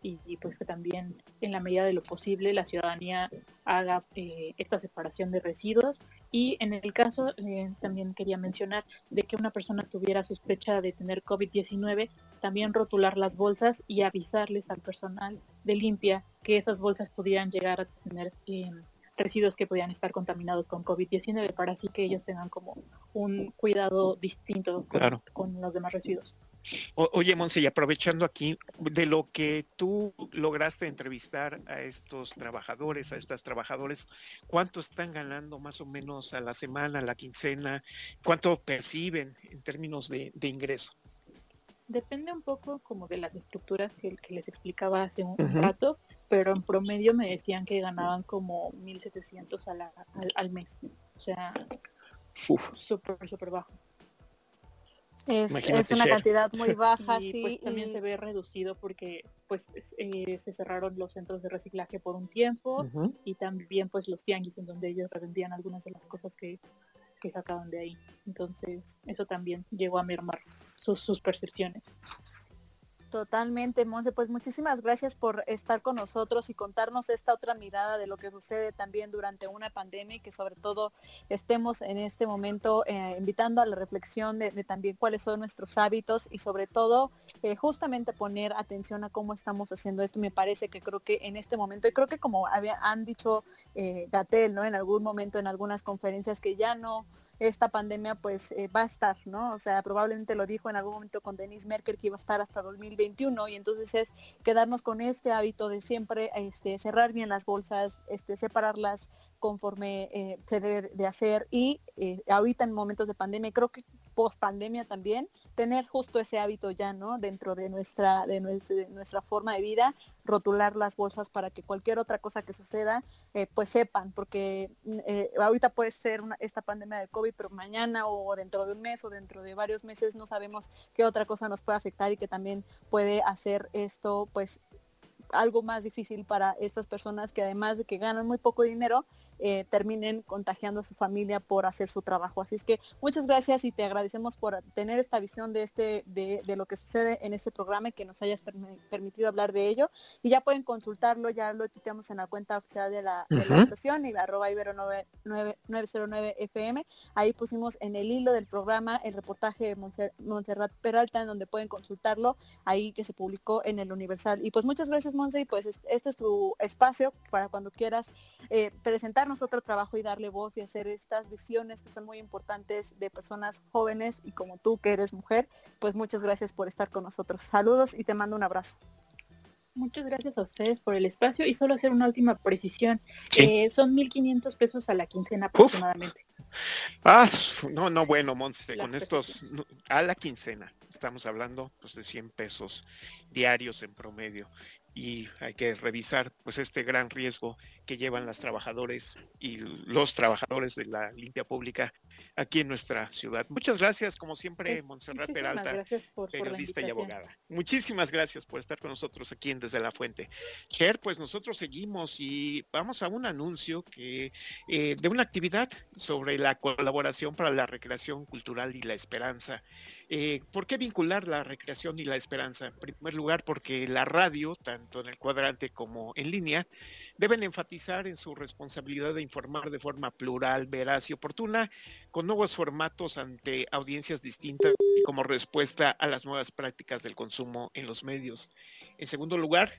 Speaker 1: y, pues que también en la medida de lo posible la ciudadanía haga eh, esta separación de residuos. Y en el caso eh, también quería mencionar de que una persona tuviera sospecha de tener COVID-19 también rotular las bolsas y avisarles al personal de limpia que esas bolsas pudieran llegar a tener residuos que podían estar contaminados con COVID-19 para así que ellos tengan como un cuidado distinto con, los demás residuos.
Speaker 4: oye, Monse, y aprovechando aquí, de lo que tú lograste entrevistar a estos trabajadores, a estas trabajadores, ¿cuánto están ganando más o menos a la semana, a la quincena? ¿Cuánto perciben en términos de, ingreso?
Speaker 1: Depende un poco como de las estructuras que, les explicaba hace un rato, pero en promedio me decían que ganaban como 1.700 al, al mes. O sea, súper, súper bajo.
Speaker 5: Es, es, una cantidad muy baja, y,
Speaker 1: sí. Pues también se ve reducido porque pues eh, se cerraron los centros de reciclaje por un tiempo y también pues los tianguis en donde ellos revendían algunas de las cosas que, que sacaban de ahí. Entonces eso también llegó a mermar sus, sus percepciones.
Speaker 5: Totalmente, Monse. Pues muchísimas gracias por estar con nosotros y contarnos esta otra mirada de lo que sucede también durante una pandemia y que sobre todo estemos en este momento eh, invitando a la reflexión de, también cuáles son nuestros hábitos y sobre todo eh, justamente poner atención a cómo estamos haciendo esto. Me parece que creo que en este momento, y creo que como han dicho eh, Gatel, ¿no? En algún momento, en algunas conferencias, que ya no esta pandemia pues eh, va a estar, ¿no? O sea, probablemente lo dijo en algún momento con Denise Merkel que iba a estar hasta 2021 y entonces es quedarnos con este hábito de siempre este, cerrar bien las bolsas, este, separarlas conforme eh, se debe de hacer y eh, ahorita en momentos de pandemia, creo que post pandemia también, tener justo ese hábito ya, ¿no? Dentro de nuestra, de nuestra, forma de vida, rotular las bolsas para que cualquier otra cosa que suceda, eh, pues sepan, porque eh, ahorita puede ser esta pandemia del COVID, pero mañana o dentro de un mes o dentro de varios meses no sabemos qué otra cosa nos puede afectar y que también puede hacer esto, pues algo más difícil para estas personas que además de que ganan muy poco dinero, eh, terminen contagiando a su familia por hacer su trabajo. Así es que muchas gracias y te agradecemos por tener esta visión de este de, lo que sucede en este programa y que nos hayas permitido hablar de ello. Y ya pueden consultarlo, ya lo tuiteamos en la cuenta oficial de la, estación y arroba ibero 909 FM. Ahí pusimos en el hilo del programa el reportaje de Montserrat Peralta en donde pueden consultarlo, ahí que se publicó en el Universal. Y pues muchas gracias Monse y pues este es tu espacio para cuando quieras eh, presentar otro trabajo y darle voz y hacer estas visiones que son muy importantes de personas jóvenes y como tú que eres mujer, pues muchas gracias por estar con nosotros. Saludos y te mando un abrazo.
Speaker 1: Muchas gracias a ustedes por el espacio y solo hacer una última precisión. Eh, son 1.500 pesos a la quincena aproximadamente.
Speaker 4: Ah, no, no, bueno, Monse, con estos, a la quincena, estamos hablando pues, de 100 pesos diarios en promedio y hay que revisar pues este gran riesgo que llevan las trabajadores y los trabajadores de la limpia pública aquí en nuestra ciudad. Muchas gracias, como siempre, Montserrat Peralta, periodista y abogada. Muchísimas gracias por estar con nosotros aquí en Desde la Fuente. Cher, pues nosotros seguimos y vamos a un anuncio que eh, de una actividad sobre la colaboración para la recreación cultural y la esperanza. Eh, ¿Por qué vincular la recreación y la esperanza? En primer lugar, porque la radio, tanto en el cuadrante como en línea, deben enfatizar en su responsabilidad de informar de forma plural, veraz y oportuna, con nuevos formatos ante audiencias distintas y como respuesta a las nuevas prácticas del consumo en los medios. En segundo lugar,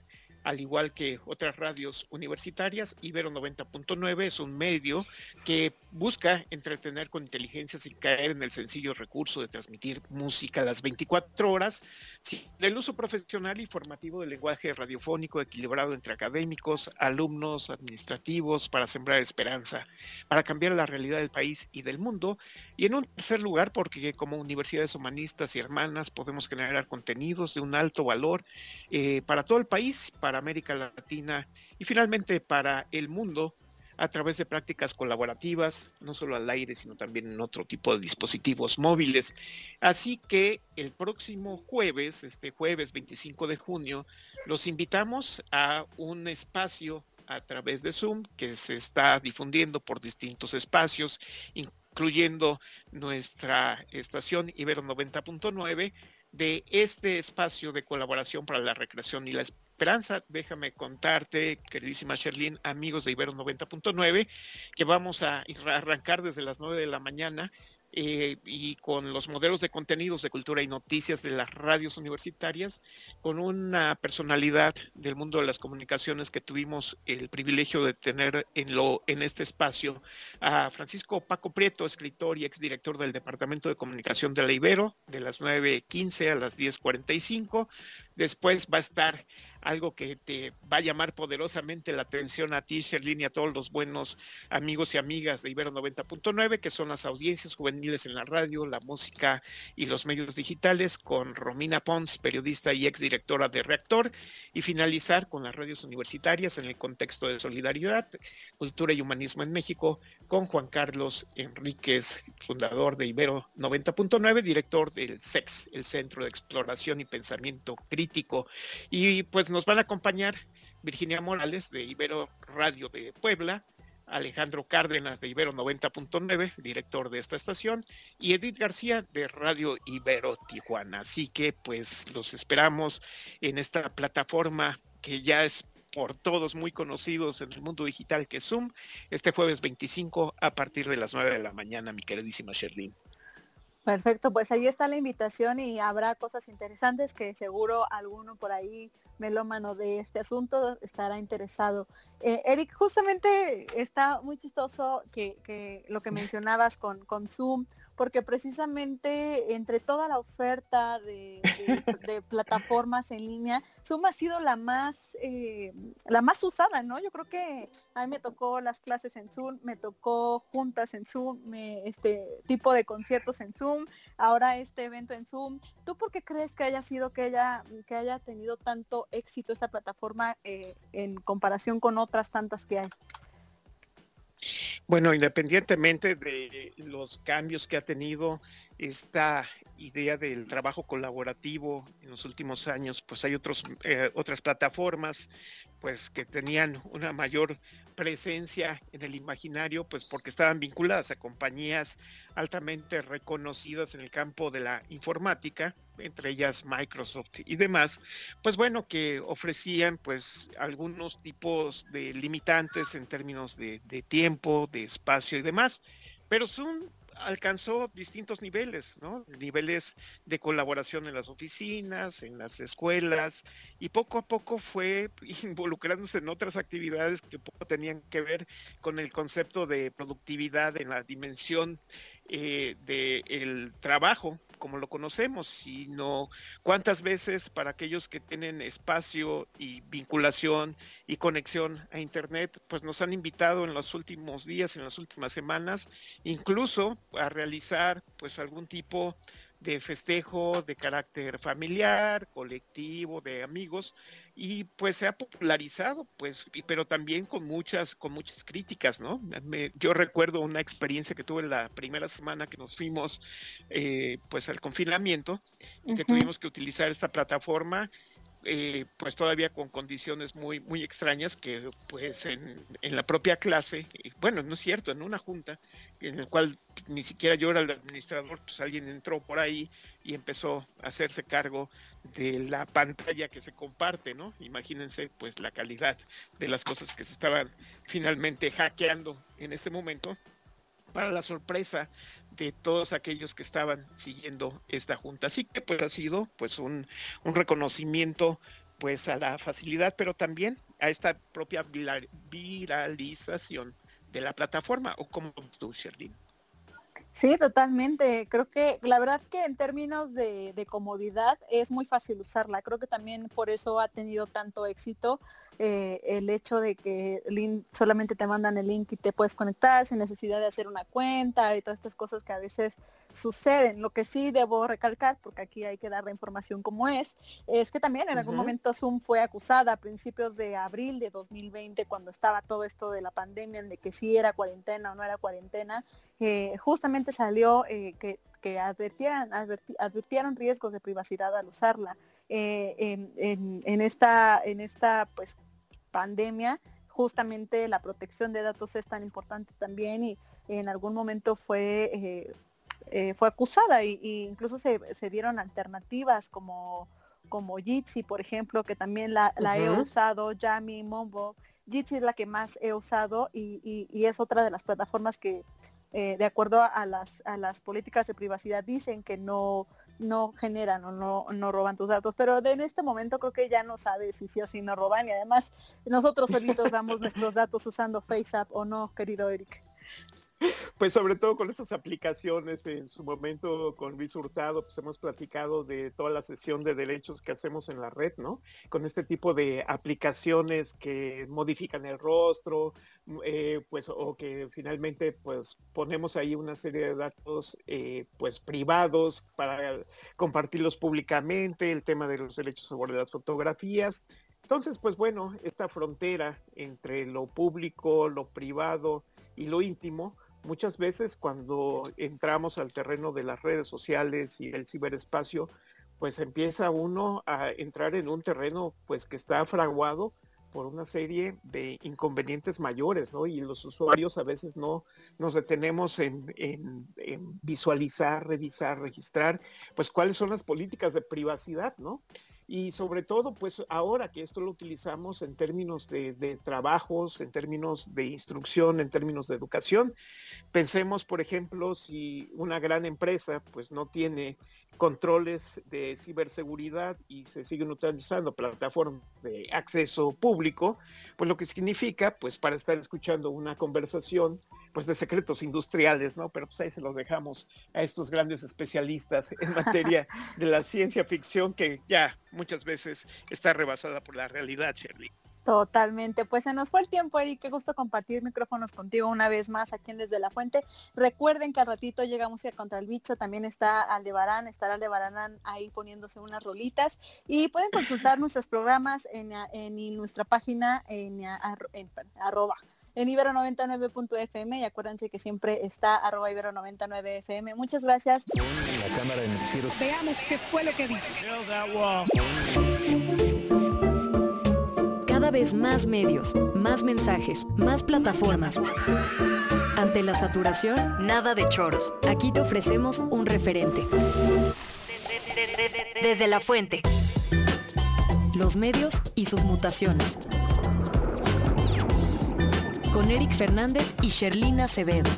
Speaker 4: al igual que otras radios universitarias. Ibero 90.9 es un medio que busca entretener con inteligencia sin caer en el sencillo recurso de transmitir música las 24 horas, sin el uso profesional y formativo del lenguaje radiofónico equilibrado entre académicos, alumnos, administrativos, para sembrar esperanza, para cambiar la realidad del país y del mundo. Y en un tercer lugar, porque como universidades humanistas y hermanas podemos generar contenidos de un alto valor eh, para todo el país, para América Latina y finalmente para el mundo a través de prácticas colaborativas, no solo al aire, sino también en otro tipo de dispositivos móviles. Así que el próximo jueves, este jueves 25 de junio, los invitamos a un espacio a través de Zoom que se está difundiendo por distintos espacios, incluyendo nuestra estación Ibero 90.9 de este espacio de colaboración para la recreación y la esperanza. Déjame contarte, queridísima Sherlyn, amigos de Ibero 90.9, que vamos a arrancar desde las 9 de la mañana eh, y con los modelos de contenidos de cultura y noticias de las radios universitarias, con una personalidad del mundo de las comunicaciones que tuvimos el privilegio de tener en, lo, en este espacio, a Francisco Paco Prieto, escritor y exdirector del Departamento de Comunicación de la Ibero, de las 9.15 a las 10.45. Después va a estar algo que te va a llamar poderosamente la atención a ti, Sherlyn, y a todos los buenos amigos y amigas de Ibero 90.9, que son las audiencias juveniles en la radio, la música y los medios digitales, con Romina Pons, periodista y exdirectora de Reactor, y finalizar con las radios universitarias en el contexto de solidaridad, cultura y humanismo en México, con Juan Carlos Enríquez, fundador de Ibero 90.9, director del SEX, el Centro de Exploración y Pensamiento Crítico. Y pues nos van a acompañar Virginia Morales de Ibero Radio de Puebla, Alejandro Cárdenas de Ibero 90.9, director de esta estación, y Edith García de Radio Ibero Tijuana. Así que pues los esperamos en esta plataforma que ya es por todos muy conocidos en el mundo digital que es Zoom, este jueves 25 a partir de las 9 de la mañana, mi queridísima Sherlyn.
Speaker 5: Perfecto, pues ahí está la invitación y habrá cosas interesantes que seguro alguno por ahí melómano de este asunto estará interesado. Eh, Eric, justamente está muy chistoso que, lo que mencionabas con, con Zoom, porque precisamente entre toda la oferta de, plataformas en línea, Zoom ha sido la más, eh, la más usada, ¿no? Yo creo que a mí me tocó las clases en Zoom, me tocó juntas en Zoom, este tipo de conciertos en Zoom, ahora este evento en Zoom. ¿Tú por qué crees que haya sido que haya, que haya tenido tanto éxito esta plataforma eh, en comparación con otras tantas que hay?
Speaker 4: Bueno, independientemente de los cambios que ha tenido esta idea del trabajo colaborativo en los últimos años, pues hay otros, eh, otras plataformas pues que tenían una mayor presencia en el imaginario, pues porque estaban vinculadas a compañías altamente reconocidas en el campo de la informática, entre ellas Microsoft y demás, pues bueno, que ofrecían pues algunos tipos de limitantes en términos de, de tiempo, de espacio y demás, pero son alcanzó distintos niveles. Niveles de colaboración en las oficinas, en las escuelas, y poco a poco fue involucrándose en otras actividades que poco tenían que ver con el concepto de productividad en la dimensión eh, del trabajo como lo conocemos, sino cuántas veces para aquellos que tienen espacio y vinculación y conexión a Internet, pues nos han invitado en los últimos días, en las últimas semanas, incluso a realizar pues algún tipo de festejo de carácter familiar, colectivo, de amigos, y pues se ha popularizado, pues, pero también con muchas, con muchas críticas, ¿no? yo recuerdo una experiencia que tuve la primera semana que nos fuimos, eh, pues, al confinamiento y que tuvimos que utilizar esta plataforma eh, pues todavía con condiciones muy, muy extrañas que pues en, la propia clase, bueno, no es cierto, en una junta en la cual ni siquiera yo era el administrador, pues alguien entró por ahí y empezó a hacerse cargo de la pantalla que se comparte, ¿no? Imagínense pues la calidad de las cosas que se estaban finalmente hackeando en ese momento para la sorpresa de todos aquellos que estaban siguiendo esta junta. Así que pues ha sido pues un, reconocimiento pues a la facilidad, pero también a esta propia viralización de la plataforma, o como tú, Sherlyn.
Speaker 5: Sí, totalmente. Creo que la verdad que en términos de, comodidad es muy fácil usarla. Creo que también por eso ha tenido tanto éxito eh, el hecho de que solamente te mandan el link y te puedes conectar sin necesidad de hacer una cuenta y todas estas cosas que a veces suceden. Lo que sí debo recalcar, porque aquí hay que dar la información como es, es que también en algún momento Zoom fue acusada a principios de abril de 2020, cuando estaba todo esto de la pandemia, de que sí era cuarentena o no era cuarentena, eh, justamente salió eh, que, que advertieran, advirtieron riesgos de privacidad al usarla. Eh, en, esta, en esta pues, pandemia, justamente la protección de datos es tan importante también y en algún momento fue, fue acusada e, incluso se, dieron alternativas como, como Jitsi, por ejemplo, que también la, he usado, Yami, Mombo. Jitsi es la que más he usado y, y es otra de las plataformas que eh, de acuerdo a las, a las políticas de privacidad, dicen que no, no generan o no, no roban tus datos, pero en este momento creo que ya no sabes si sí o si no roban y además nosotros solitos damos nuestros datos usando FaceApp o no, querido Eric.
Speaker 4: Pues sobre todo con estas aplicaciones, en su momento con Luis Hurtado, pues hemos platicado de toda la sesión de derechos que hacemos en la red, ¿no? Con este tipo de aplicaciones que modifican el rostro, eh, pues o que finalmente pues ponemos ahí una serie de datos eh, pues privados para compartirlos públicamente, el tema de los derechos sobre las fotografías. Entonces, pues bueno, esta frontera entre lo público, lo privado y lo íntimo, Muchas veces cuando entramos al terreno de las redes sociales y el ciberespacio, pues empieza uno a entrar en un terreno pues que está fraguado por una serie de inconvenientes mayores, ¿no? Y los usuarios a veces no nos detenemos en, en, visualizar, revisar, registrar, pues cuáles son las políticas de privacidad, ¿no? Y sobre todo, pues ahora que esto lo utilizamos en términos de, trabajos, en términos de instrucción, en términos de educación, pensemos, por ejemplo, si una gran empresa pues no tiene controles de ciberseguridad y se siguen utilizando plataformas de acceso público, pues lo que significa, pues para estar escuchando una conversación, pues de secretos industriales, ¿no? Pero pues ahí se los dejamos a estos grandes especialistas en materia de la ciencia ficción que ya muchas veces está rebasada por la realidad, Shirley.
Speaker 5: Totalmente, pues se nos fue el tiempo, Eric, qué gusto compartir micrófonos contigo una vez más aquí en Desde la Fuente. Recuerden que al ratito llega música contra el bicho, también está Aldebarán, estará Aldebarán ahí poniéndose unas rolitas y pueden consultar nuestros programas en, nuestra página en, en arroba en ibero99.fm y acuérdense que siempre está arroba ibero99fm. Muchas gracias. Veamos qué fue lo que
Speaker 3: Cada vez más medios, más mensajes, más plataformas. Ante la saturación, nada de choros. Aquí te ofrecemos un referente. Desde la fuente. Los medios y sus mutaciones con Eric Fernández y Sherlina Acevedo.